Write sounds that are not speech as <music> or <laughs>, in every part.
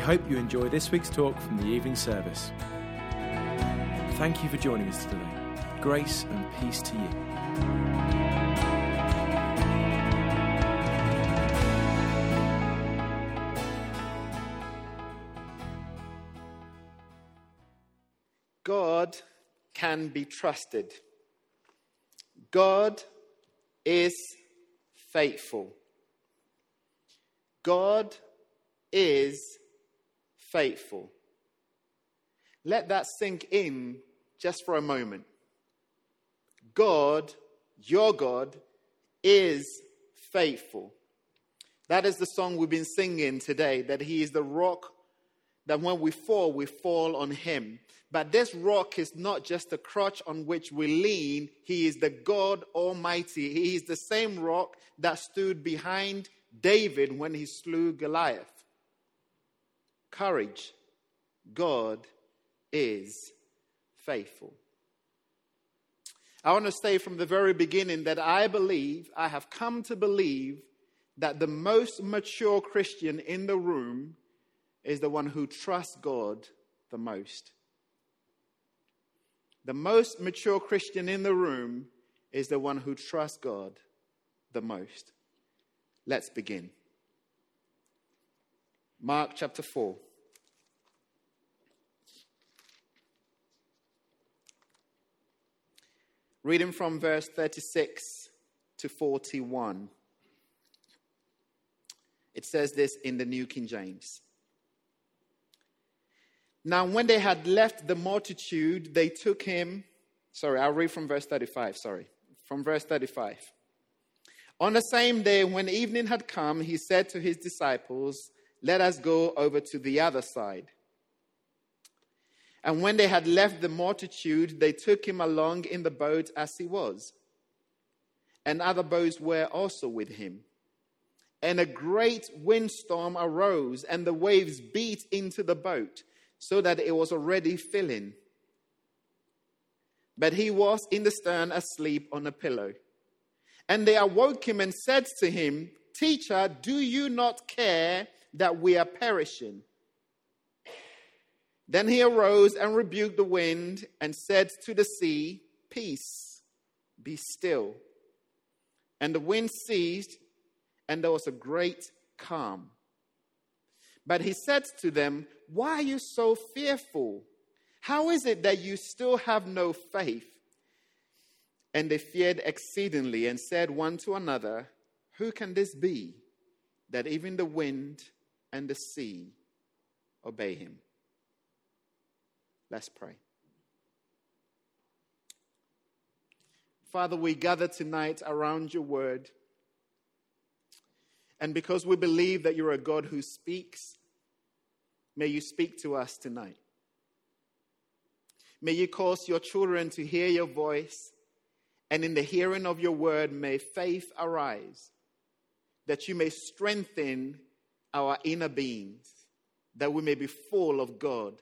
Hope you enjoy this week's talk from the evening service. Thank you for joining us today. Grace and peace to you. God can be trusted. God is faithful. God is faithful. Let that sink in just for a moment. God, your God, is faithful. That is the song we've been singing today, that He is the rock that when we fall, we fall on Him. But this rock is not just a crutch on which we lean, He is the God Almighty. He is the same rock that stood behind David when he slew Goliath. Courage. God is faithful. I want to say from the very beginning that I believe, I have come to believe, that the most mature Christian in the room is the one who trusts God the most. The most mature Christian in the room is the one who trusts God the most. Let's begin. Mark chapter 4. Reading from verse 36 to 41. It says this in the New King James. Now, when they had left the multitude, they took him. Sorry, I'll read from verse 35. Sorry. From verse 35. On the same day, when evening had come, he said to his disciples, Let us go over to the other side. And when they had left the multitude, they took him along in the boat as he was. And other boats were also with him. And a great windstorm arose, and the waves beat into the boat, so that it was already filling. But he was in the stern asleep on a pillow. And they awoke him and said to him, Teacher, do you not care that we are perishing? Then he arose and rebuked the wind and said to the sea, Peace, be still. And the wind ceased, and there was a great calm. But he said to them, Why are you so fearful? How is it that you still have no faith? And they feared exceedingly and said one to another, Who can this be that even the wind and the sea obey him? Let's pray. Father, we gather tonight around your word. And because we believe that you're a God who speaks, may you speak to us tonight. May you cause your children to hear your voice, and in the hearing of your word, may faith arise, that you may strengthen our inner beings, that we may be full of God,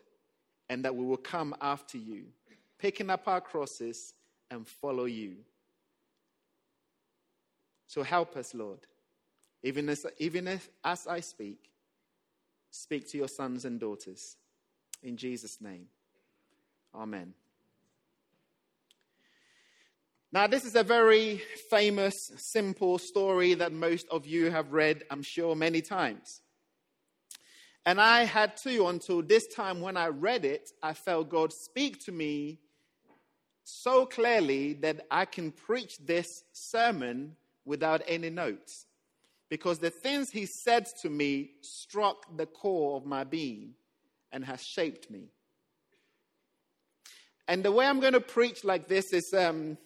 and that we will come after you, picking up our crosses and follow you. So help us, Lord. Even as, even as, as I speak, speak to your sons and daughters. In Jesus' name. Amen. Now, this is a very famous, simple story that most of you have read, I'm sure, many times. And I had to until this time when I read it, I felt God speak to me so clearly that I can preach this sermon without any notes. Because the things He said to me struck the core of my being and has shaped me. And the way I'm going to preach like this is um,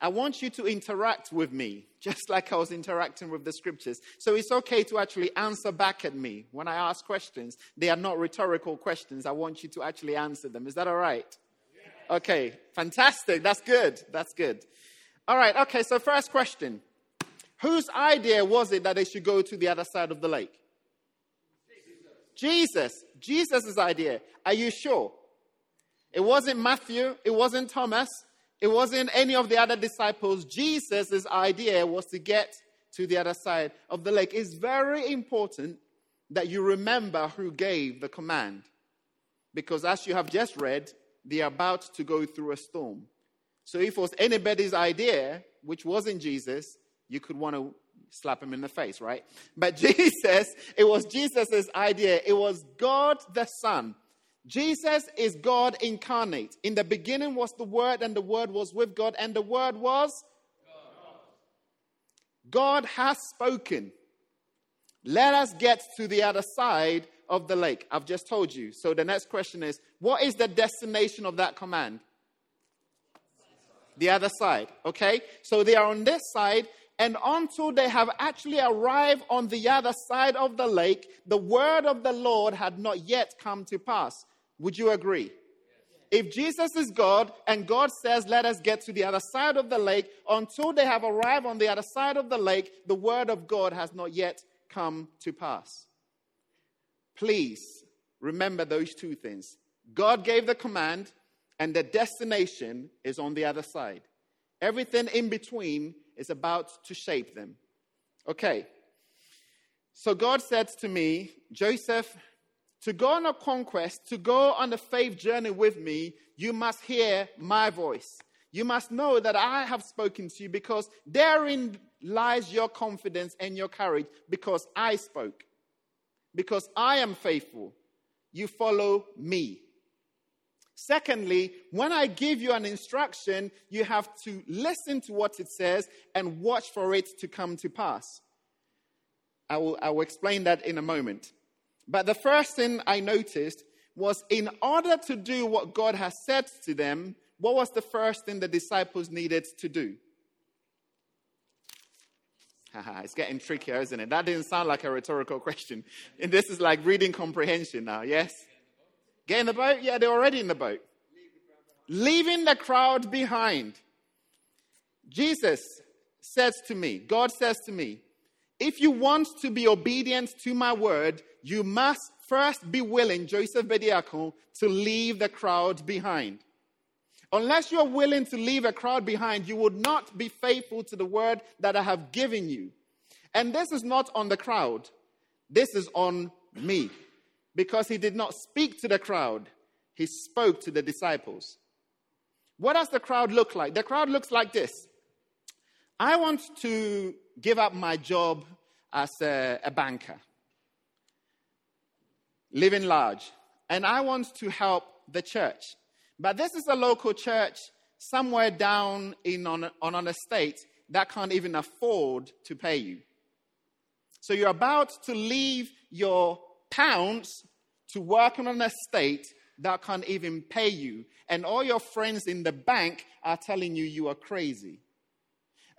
I want you to interact with me, <laughs> just like I was interacting with the scriptures. So it's okay to actually answer back at me when I ask questions. They are not rhetorical questions. I want you to actually answer them. Is that all right? Okay, fantastic. That's good. That's good. All right, okay, so first question Whose idea was it that they should go to the other side of the lake? Jesus. Jesus' Jesus's idea. Are you sure? It wasn't Matthew, it wasn't Thomas, it wasn't any of the other disciples. Jesus' idea was to get to the other side of the lake. It's very important that you remember who gave the command. Because as you have just read, they are about to go through a storm. So if it was anybody's idea, which wasn't Jesus, you could want to slap him in the face, right? But <laughs> Jesus, it was Jesus' idea. It was God the Son. Jesus is God incarnate. In the beginning was the Word, and the Word was with God, and the Word was God has spoken. Let us get to the other side of the lake. I've just told you. So the next question is what is the destination of that command? The other side. Okay? So they are on this side, and until they have actually arrived on the other side of the lake, the word of the Lord had not yet come to pass. Would you agree? If Jesus is God and God says, let us get to the other side of the lake, until they have arrived on the other side of the lake, the word of God has not yet come to pass. Please remember those two things. God gave the command, and the destination is on the other side. Everything in between is about to shape them. Okay. So God said to me, Joseph, to go on a conquest, to go on a faith journey with me, you must hear my voice. You must know that I have spoken to you because therein lies your confidence and your courage because I spoke. Because I am faithful. You follow me. Secondly, when I give you an instruction, you have to listen to what it says and watch for it to come to pass. I will, I will explain that in a moment. But the first thing I noticed was in order to do what God has said to them, what was the first thing the disciples needed to do? <laughs> it's getting trickier, isn't it? That didn't sound like a rhetorical <laughs> question. And this is like reading comprehension now, yes? Get in the boat? Yeah, they're already in the boat. Leaving the crowd behind. Jesus says to me, God says to me, if you want to be obedient to my word, you must first be willing, Joseph Bediako, to leave the crowd behind. Unless you're willing to leave a crowd behind, you would not be faithful to the word that I have given you. And this is not on the crowd, this is on me. Because he did not speak to the crowd, he spoke to the disciples. What does the crowd look like? The crowd looks like this I want to give up my job as a, a banker, living large, and I want to help the church. But this is a local church somewhere down in on, on an estate that can't even afford to pay you. So you're about to leave your pounds to work on an estate that can't even pay you. And all your friends in the bank are telling you you are crazy.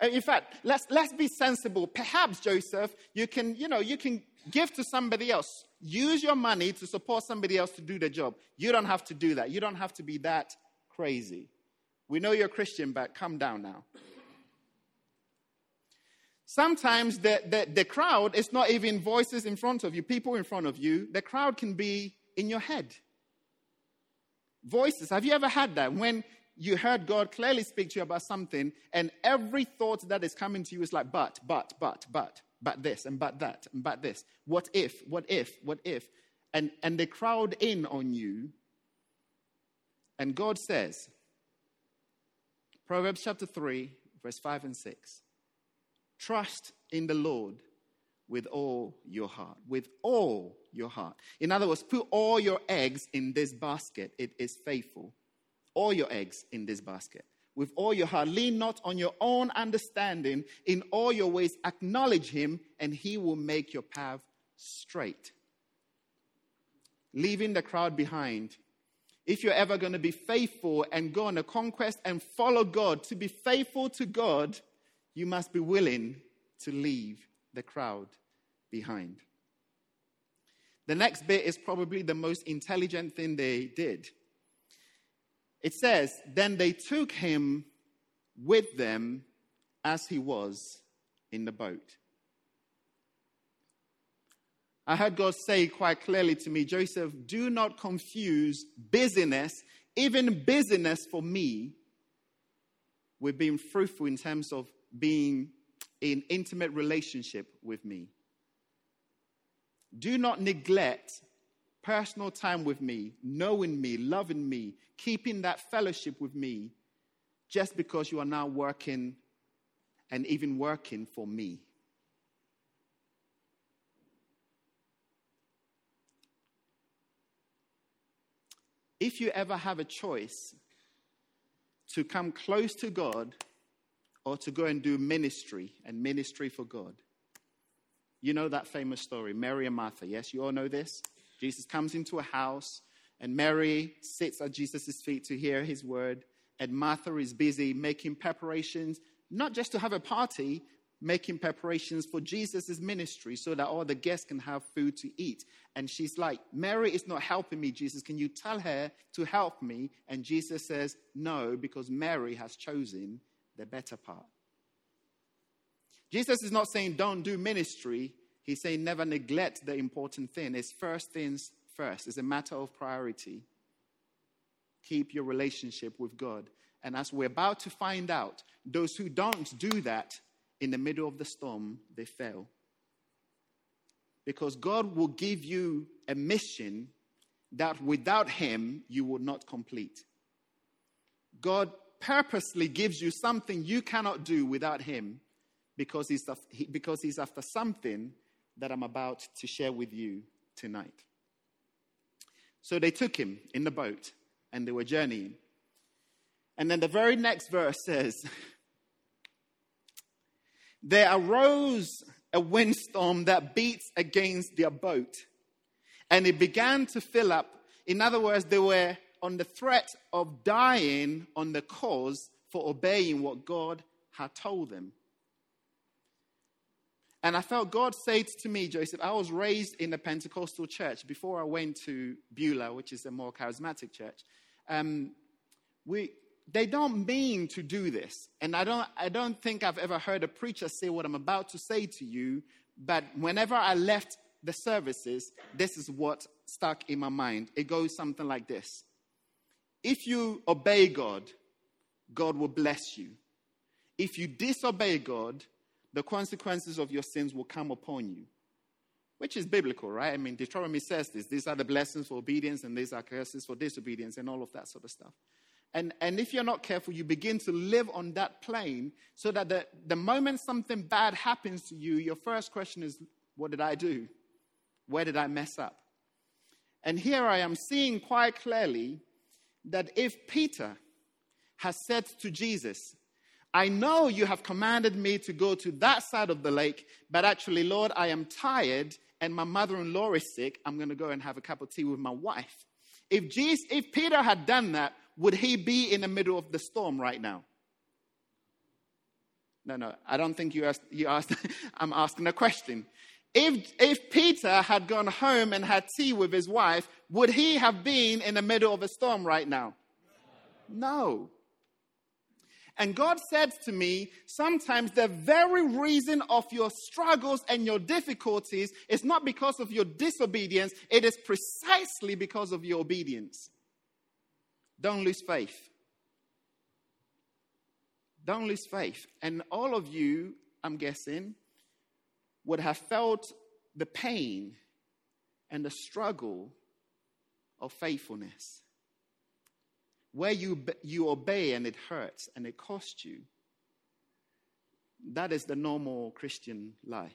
Uh, in fact, let's, let's be sensible. Perhaps, Joseph, you can, you know, you can give to somebody else. Use your money to support somebody else to do the job. You don't have to do that. You don't have to be that crazy. We know you're a Christian, but come down now. Sometimes the, the, the crowd is not even voices in front of you, people in front of you. The crowd can be in your head. Voices. Have you ever had that? When you heard God clearly speak to you about something, and every thought that is coming to you is like, but, but, but, but, but this, and but that, and but this. What if, what if, what if? And, and they crowd in on you. And God says, Proverbs chapter 3, verse 5 and 6 Trust in the Lord with all your heart. With all your heart. In other words, put all your eggs in this basket. It is faithful all your eggs in this basket. With all your heart, lean not on your own understanding. In all your ways, acknowledge him, and he will make your path straight. Leaving the crowd behind if you're ever going to be faithful and go on a conquest and follow God, to be faithful to God, you must be willing to leave the crowd behind. The next bit is probably the most intelligent thing they did. It says, Then they took him with them as he was in the boat. I heard God say quite clearly to me, Joseph, do not confuse busyness, even busyness for me, with being fruitful in terms of being in intimate relationship with me. Do not neglect personal time with me, knowing me, loving me, keeping that fellowship with me, just because you are now working and even working for me. if you ever have a choice to come close to God or to go and do ministry and ministry for God, you know that famous story, Mary and Martha. Yes, you all know this. Jesus comes into a house, and Mary sits at Jesus' feet to hear his word, and Martha is busy making preparations, not just to have a party, making preparations for Jesus' ministry so that all the guests can have food to eat. And she's like, Mary is not helping me, Jesus. Can you tell her to help me? And Jesus says, No, because Mary has chosen the better part. Jesus is not saying don't do ministry. He's saying never neglect the important thing. It's first things first. It's a matter of priority. Keep your relationship with God. And as we're about to find out, those who don't do that in the middle of the storm, they fail. Because God will give you a mission that without Him you will not complete. God purposely gives you something you cannot do without Him because He's, because he's after something that I'm about to share with you tonight. So they took him in the boat and they were journeying. And then the very next verse says, <laughs> there arose a windstorm that beats against their boat, and it began to fill up. In other words, they were on the threat of dying on the cause for obeying what God had told them. And I felt God said to me, Joseph, I was raised in a Pentecostal church before I went to Beulah, which is a more charismatic church. Um, we, they don't mean to do this. And I don't, I don't think I've ever heard a preacher say what I'm about to say to you, but whenever I left the services, this is what stuck in my mind. It goes something like this If you obey God, God will bless you. If you disobey God, the consequences of your sins will come upon you. Which is biblical, right? I mean, Deuteronomy says this. These are the blessings for obedience, and these are curses for disobedience, and all of that sort of stuff. And, and if you're not careful, you begin to live on that plane so that the, the moment something bad happens to you, your first question is, What did I do? Where did I mess up? And here I am seeing quite clearly that if Peter has said to Jesus, I know you have commanded me to go to that side of the lake, but actually, Lord, I am tired and my mother in law is sick. I'm going to go and have a cup of tea with my wife. If, Jesus, if Peter had done that, would he be in the middle of the storm right now? No, no, I don't think you asked, you asked <laughs> I'm asking a question. If, if Peter had gone home and had tea with his wife, would he have been in the middle of a storm right now? No. And God said to me, sometimes the very reason of your struggles and your difficulties is not because of your disobedience, it is precisely because of your obedience. Don't lose faith. Don't lose faith. And all of you, I'm guessing, would have felt the pain and the struggle of faithfulness. Where you, you obey and it hurts and it costs you. That is the normal Christian life.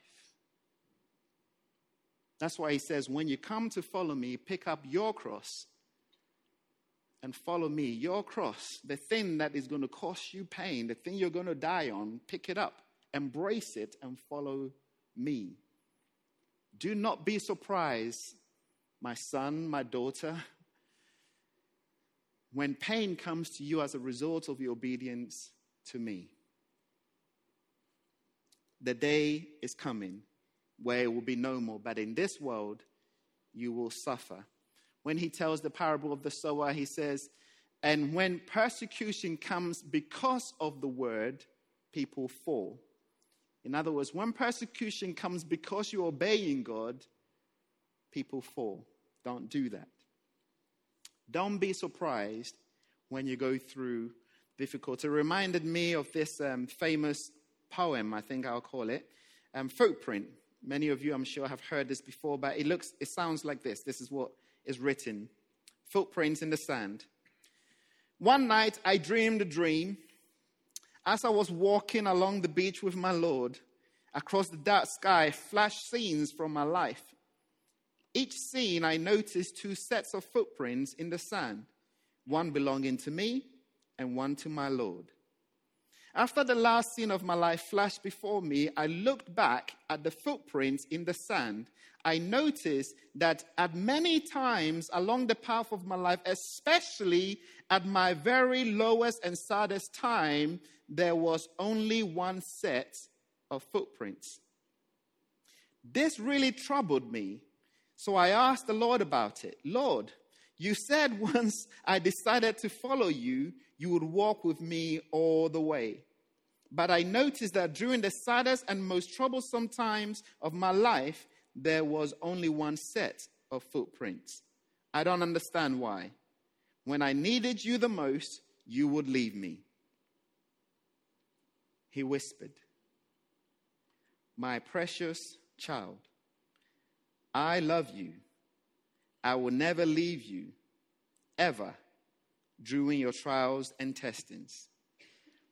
That's why he says, when you come to follow me, pick up your cross and follow me. Your cross, the thing that is going to cost you pain, the thing you're going to die on, pick it up, embrace it, and follow me. Do not be surprised, my son, my daughter, when pain comes to you as a result of your obedience to me. The day is coming where it will be no more, but in this world you will suffer. When he tells the parable of the sower, he says, And when persecution comes because of the word, people fall. In other words, when persecution comes because you're obeying God, people fall. Don't do that. Don't be surprised when you go through difficulty. It reminded me of this um, famous poem, I think I'll call it, um, Footprint. Many of you, I'm sure, have heard this before, but it looks, it sounds like this. This is what is written: Footprints in the sand. One night, I dreamed a dream as I was walking along the beach with my Lord, across the dark sky flashed scenes from my life. Each scene, I noticed two sets of footprints in the sand, one belonging to me and one to my Lord. After the last scene of my life flashed before me, I looked back at the footprints in the sand. I noticed that at many times along the path of my life, especially at my very lowest and saddest time, there was only one set of footprints. This really troubled me. So I asked the Lord about it. Lord, you said once I decided to follow you, you would walk with me all the way. But I noticed that during the saddest and most troublesome times of my life, there was only one set of footprints. I don't understand why. When I needed you the most, you would leave me he whispered, My precious child, I love you. I will never leave you, ever, during your trials and testings.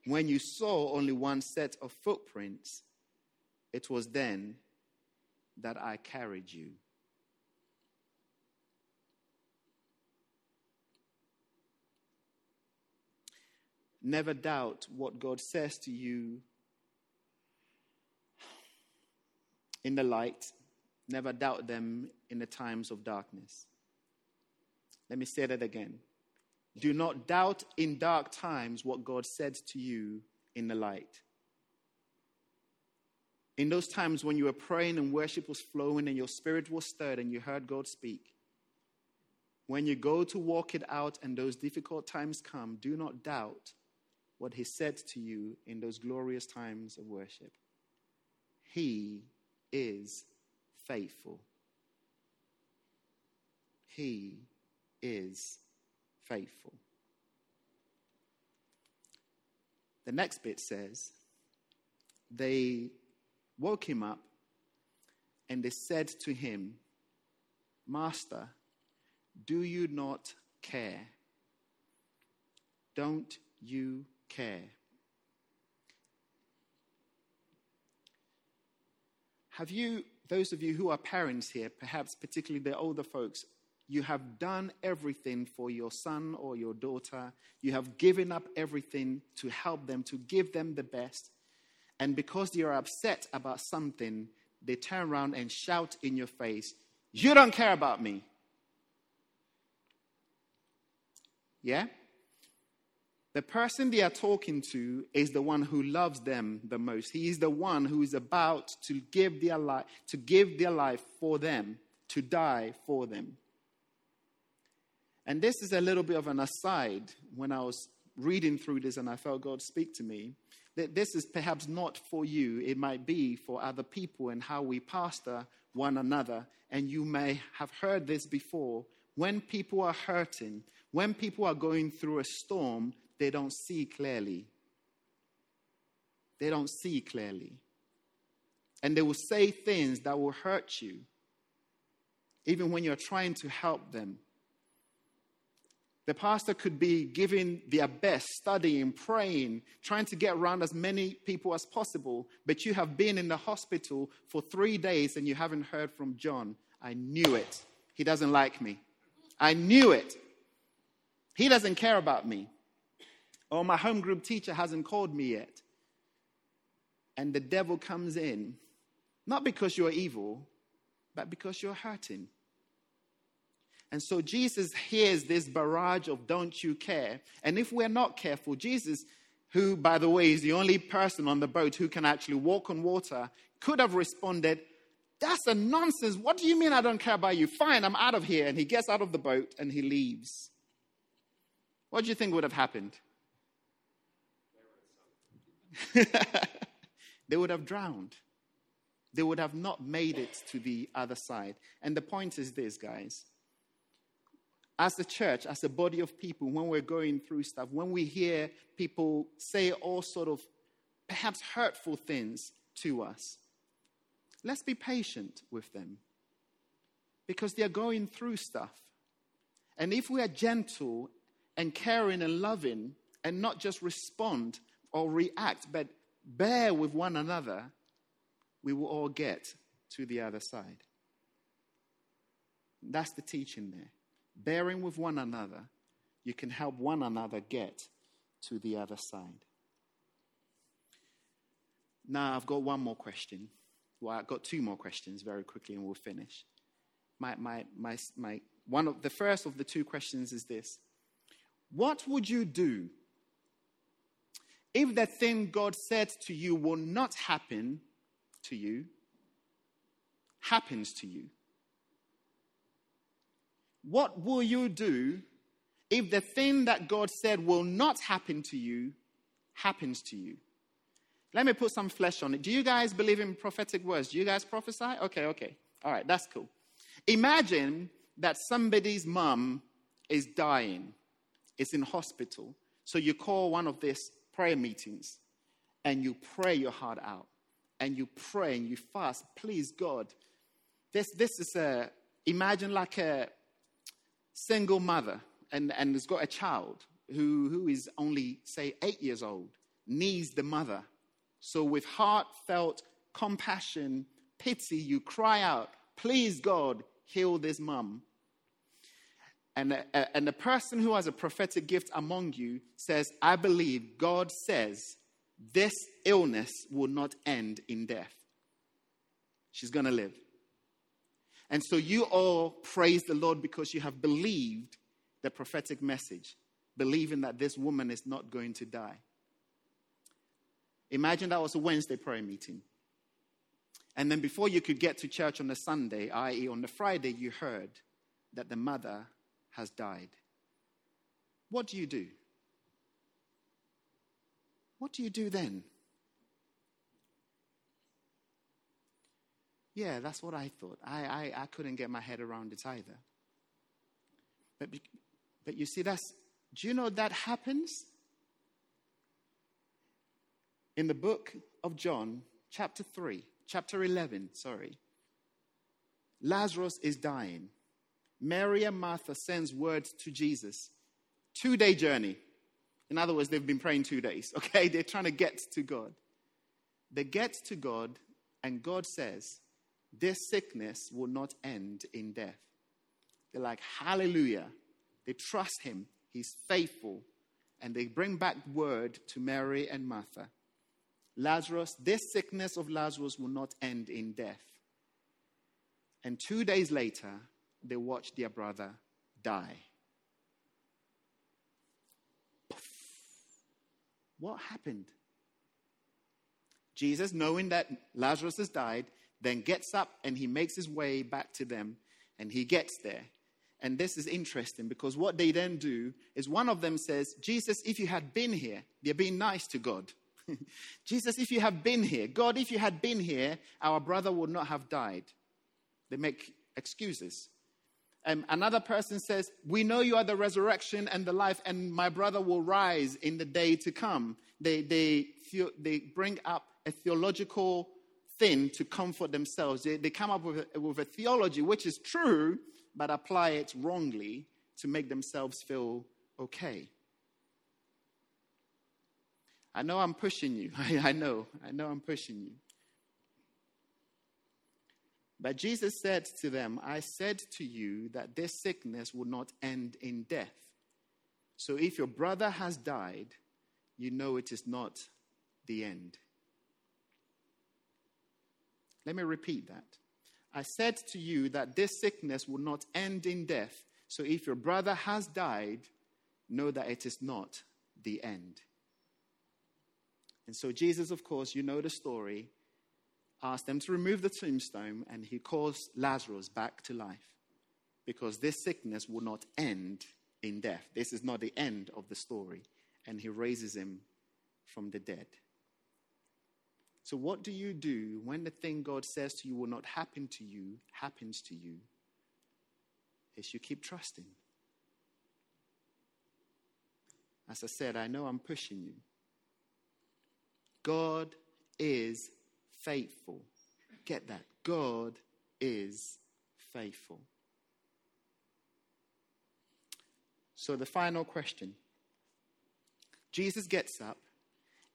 When you saw only one set of footprints, it was then that I carried you. Never doubt what God says to you in the light. Never doubt them in the times of darkness. Let me say that again. Do not doubt in dark times what God said to you in the light. In those times when you were praying and worship was flowing and your spirit was stirred and you heard God speak, when you go to walk it out and those difficult times come, do not doubt what he said to you in those glorious times of worship. He is faithful. He is faithful. The next bit says, They woke him up and they said to him, Master, do you not care? Don't you care. Have you, those of you who are parents here, perhaps particularly the older folks, you have done everything for your son or your daughter. You have given up everything to help them, to give them the best. And because they are upset about something, they turn around and shout in your face, You don't care about me. Yeah? The person they are talking to is the one who loves them the most. He is the one who is about to give their life, to give their life for them, to die for them. And this is a little bit of an aside when I was reading through this and I felt God speak to me. That this is perhaps not for you, it might be for other people and how we pastor one another. And you may have heard this before. When people are hurting, when people are going through a storm, they don't see clearly. They don't see clearly. And they will say things that will hurt you, even when you're trying to help them. The pastor could be giving their best, studying, praying, trying to get around as many people as possible, but you have been in the hospital for three days and you haven't heard from John. I knew it. He doesn't like me. I knew it. He doesn't care about me. Oh, my home group teacher hasn't called me yet. And the devil comes in, not because you're evil, but because you're hurting. And so Jesus hears this barrage of don't you care. And if we're not careful, Jesus, who, by the way, is the only person on the boat who can actually walk on water, could have responded, That's a nonsense. What do you mean I don't care about you? Fine, I'm out of here. And he gets out of the boat and he leaves. What do you think would have happened? <laughs> they would have drowned. They would have not made it to the other side. And the point is this, guys as a church, as a body of people, when we're going through stuff, when we hear people say all sort of perhaps hurtful things to us, let's be patient with them because they're going through stuff. And if we are gentle and caring and loving and not just respond or react, but bear with one another, we will all get to the other side. That's the teaching there bearing with one another, you can help one another get to the other side. Now, I've got one more question. Well, I've got two more questions very quickly and we'll finish. My, my, my, my, one of the first of the two questions is this What would you do if the thing God said to you will not happen to you happens to you? What will you do if the thing that God said will not happen to you happens to you? Let me put some flesh on it. Do you guys believe in prophetic words? Do you guys prophesy? Okay, okay. All right, that's cool. Imagine that somebody's mom is dying, is in hospital. So you call one of these prayer meetings and you pray your heart out and you pray and you fast. Please, God. This, this is a, imagine like a, single mother and, and has got a child who, who is only, say, eight years old, needs the mother. So, with heartfelt compassion, pity, you cry out, Please, God, heal this mom. And, uh, and the person who has a prophetic gift among you says, I believe God says this illness will not end in death. She's going to live. And so you all praise the Lord because you have believed the prophetic message, believing that this woman is not going to die. Imagine that was a Wednesday prayer meeting. And then before you could get to church on the Sunday, i.e., on the Friday, you heard that the mother has died. What do you do? What do you do then? Yeah, that's what I thought. I, I, I couldn't get my head around it either. But, but you see, that's, do you know that happens? In the book of John, chapter 3, chapter 11, sorry. Lazarus is dying. Mary and Martha sends word to Jesus. Two day journey. In other words, they've been praying two days, <laughs> okay? They're trying to get to God. They get to God, and God says, this sickness will not end in death. They're like, Hallelujah. They trust him, he's faithful. And they bring back word to Mary and Martha Lazarus, this sickness of Lazarus will not end in death. And two days later, they watch their brother die. What happened? Jesus, knowing that Lazarus has died, then gets up and he makes his way back to them and he gets there. And this is interesting because what they then do is one of them says, Jesus, if you had been here, they're being nice to God. <laughs> Jesus, if you had been here, God, if you had been here, our brother would not have died. They make excuses. Um, another person says, We know you are the resurrection and the life, and my brother will rise in the day to come. They, they, they bring up a theological thing to comfort themselves. They, they come up with a, with a theology which is true, but apply it wrongly to make themselves feel okay. I know I'm pushing you. <laughs> I, I know. I know I'm pushing you. But Jesus said to them, I said to you that this sickness will not end in death. So if your brother has died, you know it is not the end. Let me repeat that. I said to you that this sickness will not end in death. So if your brother has died, know that it is not the end. And so Jesus, of course, you know the story, asked them to remove the tombstone and he calls Lazarus back to life because this sickness will not end in death. This is not the end of the story. And he raises him from the dead. So, what do you do when the thing God says to you will not happen to you happens to you? Is you keep trusting. As I said, I know I'm pushing you. God is faithful. Get that. God is faithful. So, the final question Jesus gets up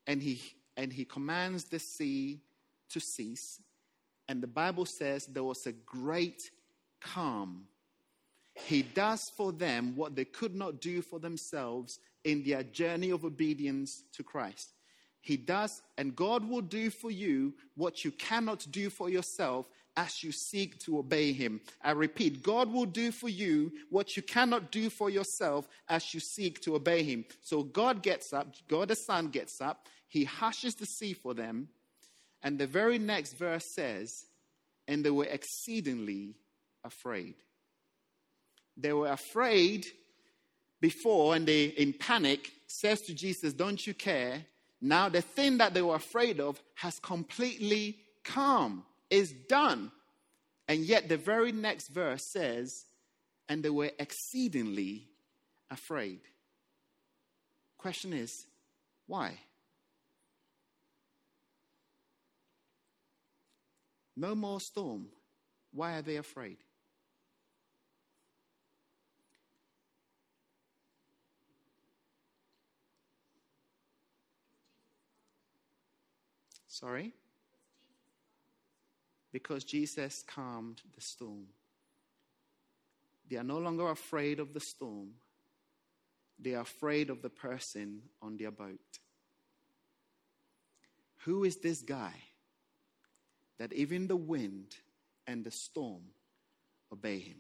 and he, and he commands the sea to cease. And the Bible says there was a great calm. He does for them what they could not do for themselves in their journey of obedience to Christ. He does, and God will do for you what you cannot do for yourself as you seek to obey Him. I repeat, God will do for you what you cannot do for yourself as you seek to obey Him. So God gets up, God the Son gets up, He hushes the sea for them, and the very next verse says, and they were exceedingly afraid. They were afraid before, and they, in panic, says to Jesus, Don't you care? Now, the thing that they were afraid of has completely come, is done. And yet, the very next verse says, and they were exceedingly afraid. Question is, why? No more storm. Why are they afraid? Sorry? Because Jesus calmed the storm. They are no longer afraid of the storm, they are afraid of the person on their boat. Who is this guy that even the wind and the storm obey him?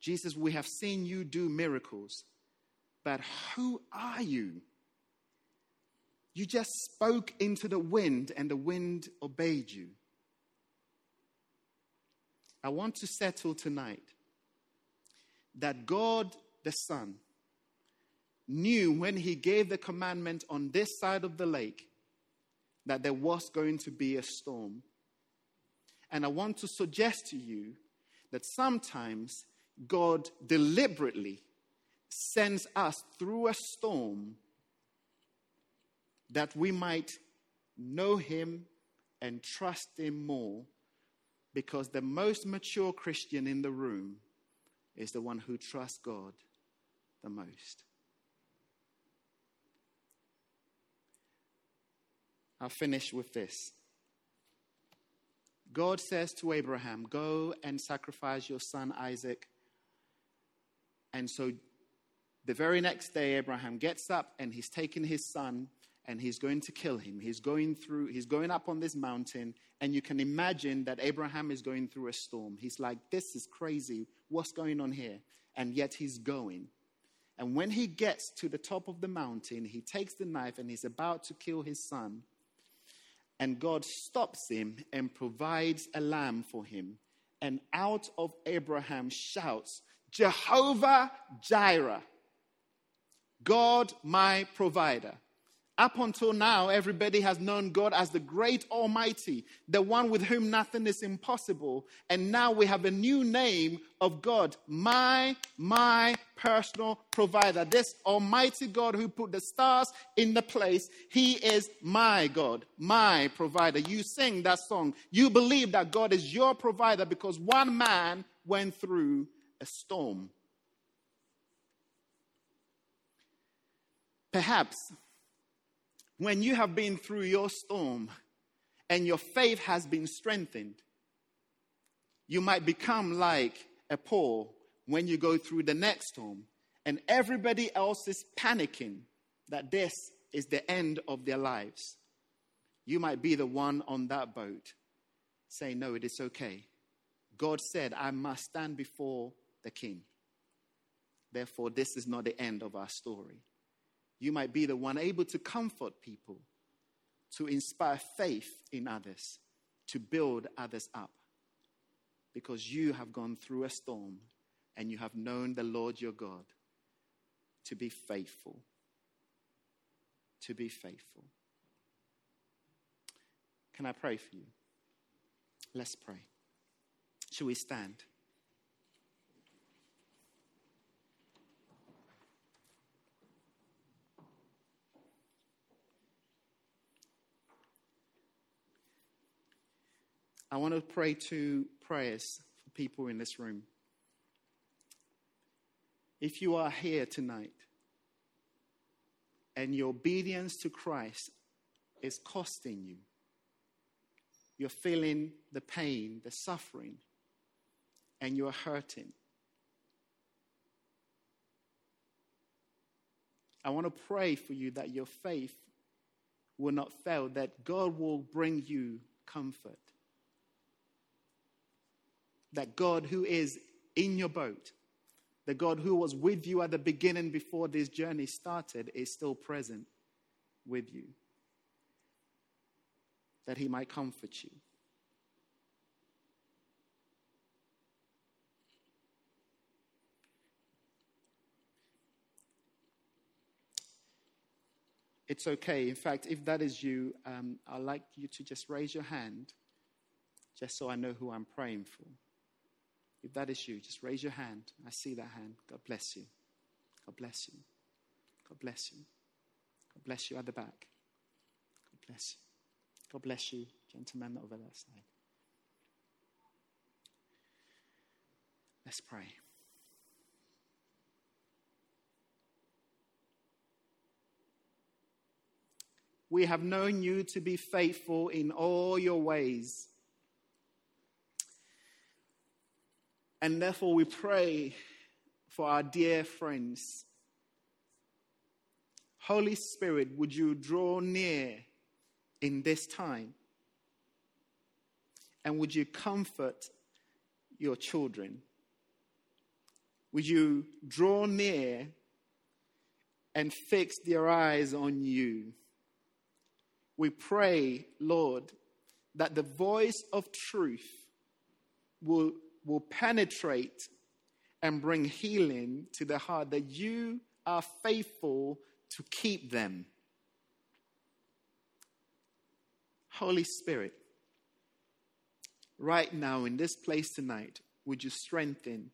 Jesus, we have seen you do miracles, but who are you? You just spoke into the wind, and the wind obeyed you. I want to settle tonight that God the Son knew when He gave the commandment on this side of the lake that there was going to be a storm. And I want to suggest to you that sometimes God deliberately sends us through a storm that we might know Him and trust Him more, because the most mature Christian in the room is the one who trusts God the most. I'll finish with this. God says to Abraham, Go and sacrifice your son Isaac. And so the very next day, Abraham gets up and he's taken his son and he's going to kill him. He's going through, he's going up on this mountain, and you can imagine that Abraham is going through a storm. He's like, This is crazy. What's going on here? And yet he's going. And when he gets to the top of the mountain, he takes the knife and he's about to kill his son. And God stops him and provides a lamb for him. And out of Abraham shouts, Jehovah Jireh, God my provider. Up until now, everybody has known God as the great Almighty, the one with whom nothing is impossible. And now we have a new name of God, my, my personal provider. This Almighty God who put the stars in the place, He is my God, my provider. You sing that song. You believe that God is your provider because one man went through a storm. Perhaps when you have been through your storm and your faith has been strengthened, you might become like a Paul when you go through the next storm and everybody else is panicking that this is the end of their lives. You might be the one on that boat saying, No, it is okay. God said, I must stand before the the king. Therefore, this is not the end of our story. You might be the one able to comfort people, to inspire faith in others, to build others up. Because you have gone through a storm and you have known the Lord your God to be faithful. To be faithful. Can I pray for you? Let's pray. Shall we stand? I want to pray two prayers for people in this room. If you are here tonight and your obedience to Christ is costing you, you're feeling the pain, the suffering, and you're hurting. I want to pray for you that your faith will not fail, that God will bring you comfort that God who is in your boat, the God who was with you at the beginning before this journey started, is still present with you. That he might comfort you. It's okay. In fact, if that is you, um, I'd like you to just raise your hand just so I know who I'm praying for. If that is you, just raise your hand. I see that hand. God bless you. God bless you. God bless you. God bless you at the back. God bless you. God bless you, gentlemen over that side. Let's pray. We have known you to be faithful in all your ways. And therefore, we pray for our dear friends. Holy Spirit, would you draw near in this time? And would you comfort your children? Would you draw near and fix their eyes on you? We pray, Lord, that the voice of truth will will penetrate and bring healing to the heart, that you are faithful to keep them. Holy Spirit, right now in this place tonight, would you strengthen?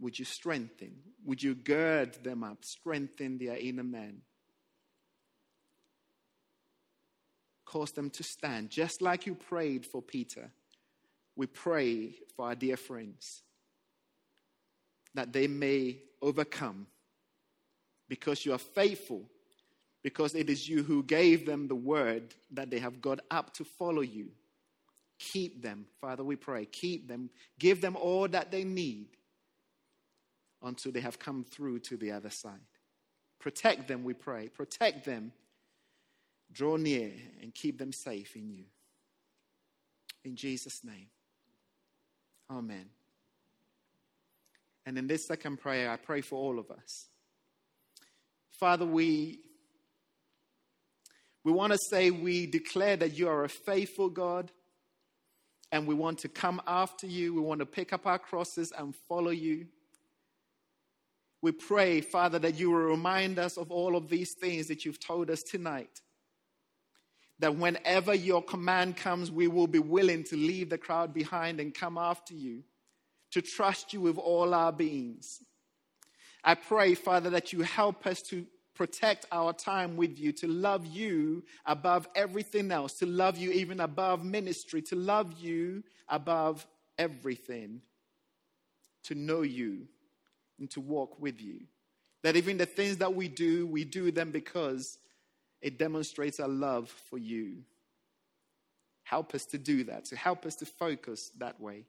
Would you strengthen? Would you gird them up, strengthen their inner man? Cause them to stand, just like you prayed for Peter we pray for our dear friends that they may overcome because you are faithful, because it is you who gave them the word that they have got up to follow you. Keep them, Father, we pray. Keep them. Give them all that they need until they have come through to the other side. Protect them, we pray. Protect them. Draw near and keep them safe in you. In Jesus' name. Amen. And in this second prayer, I pray for all of us. Father, we, we want to say we declare that you are a faithful God and we want to come after you. We want to pick up our crosses and follow you. We pray, Father, that you will remind us of all of these things that you've told us tonight that whenever your command comes, we will be willing to leave the crowd behind and come after you, to trust you with all our beings. I pray, Father, that you help us to protect our time with you, to love you above everything else, to love you even above ministry, to love you above everything, to know you and to walk with you. That even the things that we do, we do them because it demonstrates our love for you. Help us to do that, to help us to focus that way.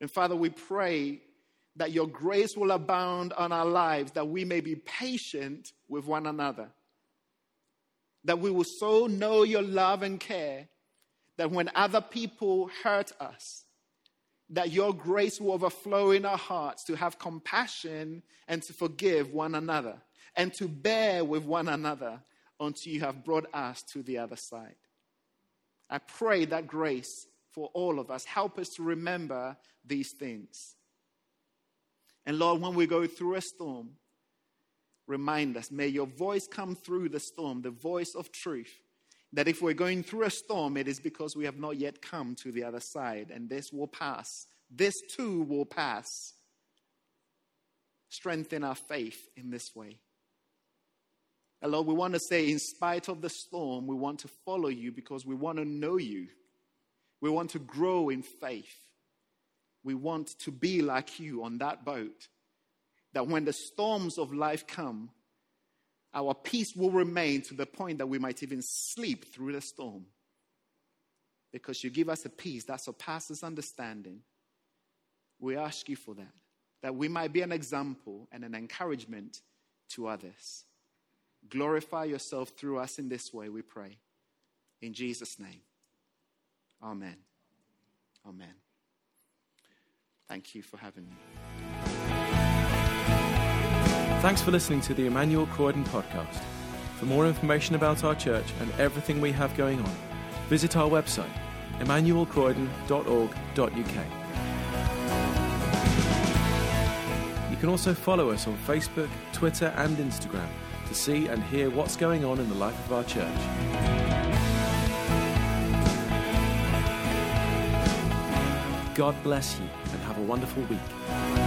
And Father, we pray that your grace will abound on our lives, that we may be patient with one another. That we will so know your love and care that when other people hurt us, that your grace will overflow in our hearts to have compassion and to forgive one another and to bear with one another until you have brought us to the other side. I pray that grace for all of us help us to remember these things. And Lord, when we go through a storm, remind us, may your voice come through the storm, the voice of truth. That if we're going through a storm, it is because we have not yet come to the other side, and this will pass. This too will pass. Strengthen our faith in this way. And Lord, we want to say, in spite of the storm, we want to follow you because we want to know you. We want to grow in faith. We want to be like you on that boat. That when the storms of life come, our peace will remain to the point that we might even sleep through the storm. Because you give us a peace that surpasses understanding. We ask you for that, that we might be an example and an encouragement to others. Glorify yourself through us in this way, we pray. In Jesus' name. Amen. Amen. Thank you for having me. Thanks for listening to the Emmanuel Croydon podcast. For more information about our church and everything we have going on, visit our website, emmanuelcroydon.org.uk. You can also follow us on Facebook, Twitter, and Instagram to see and hear what's going on in the life of our church. God bless you and have a wonderful week.